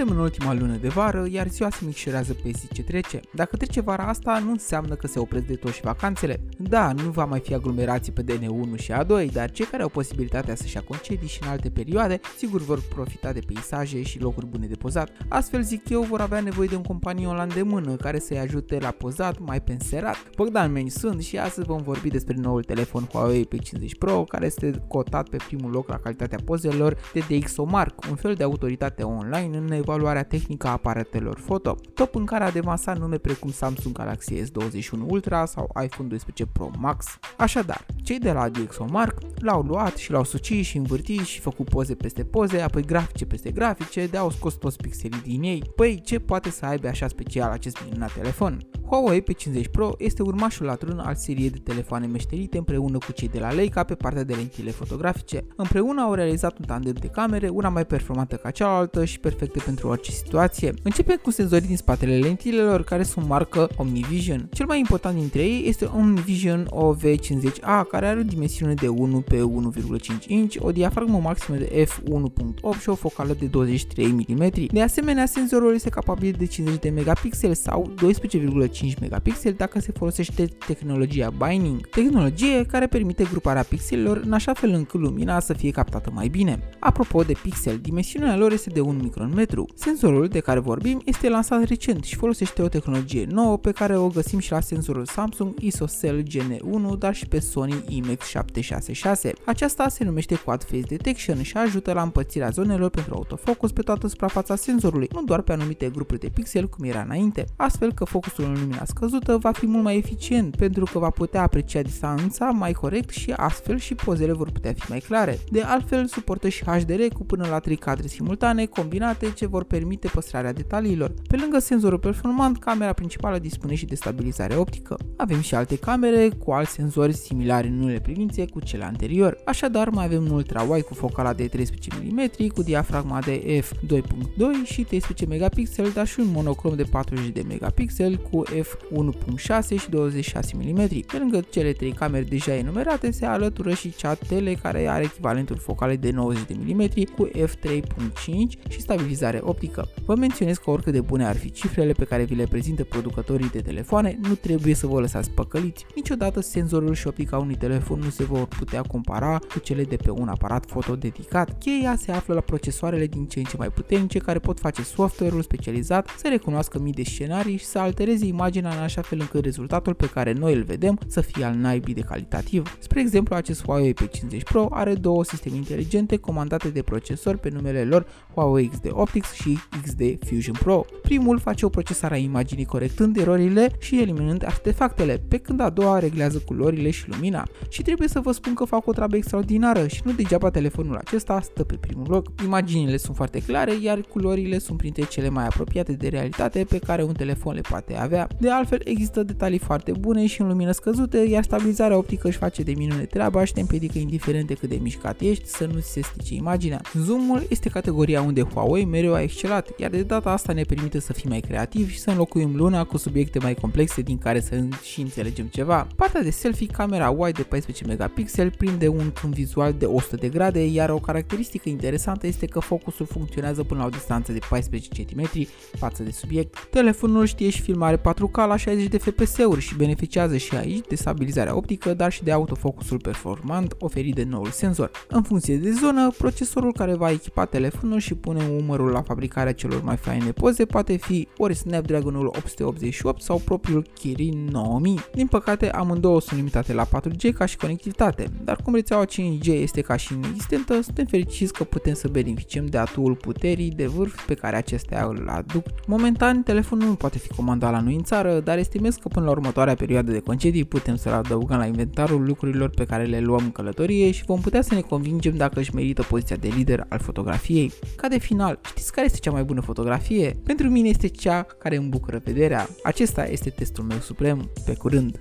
Suntem în ultima lună de vară, iar ziua se micșorează pe zi ce trece. Dacă trece vara asta, nu înseamnă că se opresc de tot și vacanțele. Da, nu va mai fi aglomerații pe DN1 și A2, dar cei care au posibilitatea să-și ia concedii și în alte perioade, sigur vor profita de peisaje și locuri bune de pozat. Astfel, zic eu, vor avea nevoie de un companion la îndemână care să-i ajute la pozat mai penserat. Bogdan Meni sunt și astăzi vom vorbi despre noul telefon Huawei P50 Pro, care este cotat pe primul loc la calitatea pozelor de DxOMark, un fel de autoritate online în evaluarea tehnică a aparatelor foto, top în care a devansat nume precum Samsung Galaxy S21 Ultra sau iPhone 12 Pro Max. Așadar, cei de la DxOMark l-au luat și l-au sucit și învârtit și făcut poze peste poze, apoi grafice peste grafice, de-au scos toți pixelii din ei. Păi, ce poate să aibă așa special acest minunat telefon? Huawei P50 Pro este urmașul latron al seriei de telefoane meșterite împreună cu cei de la Leica pe partea de lentile fotografice. Împreună au realizat un tandem de camere, una mai performantă ca cealaltă și perfecte pentru orice situație. Începem cu senzorii din spatele lentilelor care sunt marcă OmniVision. Cel mai important dintre ei este OmniVision OV50A care are o dimensiune de 1 pe 1,5 inch, o diafragmă maximă de f1.8 și o focală de 23 mm. De asemenea, senzorul este capabil de 50 de megapixeli sau 12,5 5 megapixeli dacă se folosește tehnologia Binding, tehnologie care permite gruparea pixelilor în așa fel încât lumina să fie captată mai bine. Apropo de pixel, dimensiunea lor este de 1 micrometru. Senzorul de care vorbim este lansat recent și folosește o tehnologie nouă pe care o găsim și la senzorul Samsung ISOCELL Gen1, dar și pe Sony IMX766. Aceasta se numește Quad Face Detection și ajută la împărțirea zonelor pentru autofocus pe toată suprafața senzorului, nu doar pe anumite grupuri de pixel cum era înainte, astfel că focusul în lumina scăzută va fi mult mai eficient pentru că va putea aprecia distanța mai corect și astfel și pozele vor putea fi mai clare. De altfel, suportă și HDR cu până la 3 cadre simultane combinate ce vor permite păstrarea detaliilor. Pe lângă senzorul performant, camera principală dispune și de stabilizare optică. Avem și alte camere cu alți senzori similari în unele privințe cu cele anterior. Așadar, mai avem un ultra-wide cu focala de 13 mm, cu diafragma de f2.2 și 13 megapixel, dar și un monocrom de 40 de megapixel cu f1.6 și 26 mm. Pe lângă cele trei camere deja enumerate se alătură și cea tele care are echivalentul focale de 90 de mm cu f3.5 și stabilizare optică. Vă menționez că oricât de bune ar fi cifrele pe care vi le prezintă producătorii de telefoane, nu trebuie să vă lăsați păcăliți. Niciodată senzorul și optica unui telefon nu se vor putea compara cu cele de pe un aparat foto dedicat. Cheia se află la procesoarele din ce în ce mai puternice care pot face software-ul specializat să recunoască mii de scenarii și să altereze imaginea în așa fel încât rezultatul pe care noi îl vedem să fie al naibii de calitativ. Spre exemplu, acest Huawei P50 Pro are două sisteme inteligente comandate de procesor pe numele lor Huawei XD Optics și XD Fusion Pro. Primul face o procesare a imaginii corectând erorile și eliminând artefactele, pe când a doua reglează culorile și lumina. Și trebuie să vă spun că fac o treabă extraordinară și nu degeaba telefonul acesta stă pe primul loc. Imaginile sunt foarte clare, iar culorile sunt printre cele mai apropiate de realitate pe care un telefon le poate avea. De altfel, există detalii foarte bune și în lumină scăzută, iar stabilizarea optică își face de minune treaba și te împiedică indiferent de cât de mișcat ești să nu ți se strice imaginea. Zoomul este categoria unde Huawei mereu a excelat, iar de data asta ne permite să fim mai creativi și să înlocuim luna cu subiecte mai complexe din care să și înțelegem ceva. Partea de selfie, camera wide de 14 megapixel prinde un câmp vizual de 100 de grade, iar o caracteristică interesantă este că focusul funcționează până la o distanță de 14 cm față de subiect. Telefonul știe și filmare 4K la 60 de FPS-uri și beneficiază și aici de stabilizarea optică, dar și de autofocusul performant oferit de noul senzor. În funcție de zonă, procesorul care va echipa telefonul și pune umărul la fabricarea celor mai faine poze poate fi ori Snapdragonul 888 sau propriul Kirin 9000. Din păcate, amândouă sunt limitate la 4G ca și conectivitate, dar cum rețeaua 5G este ca și inexistentă, suntem fericiți că putem să beneficiem de atul puterii de vârf pe care acestea îl aduc. Momentan, telefonul nu poate fi comandat la noi în țară, dar estimez că până la următoarea perioadă de concedii putem să-l adăugăm la inventarul lucrurilor pe care le luăm în călătorie și vom putea să ne convingem dacă își merită poziția de lider al fotografiei. Ca de final, știți care este cea mai bună fotografie? Pentru mine este cea care îmi bucură vederea. Acesta este testul meu suprem. Pe curând!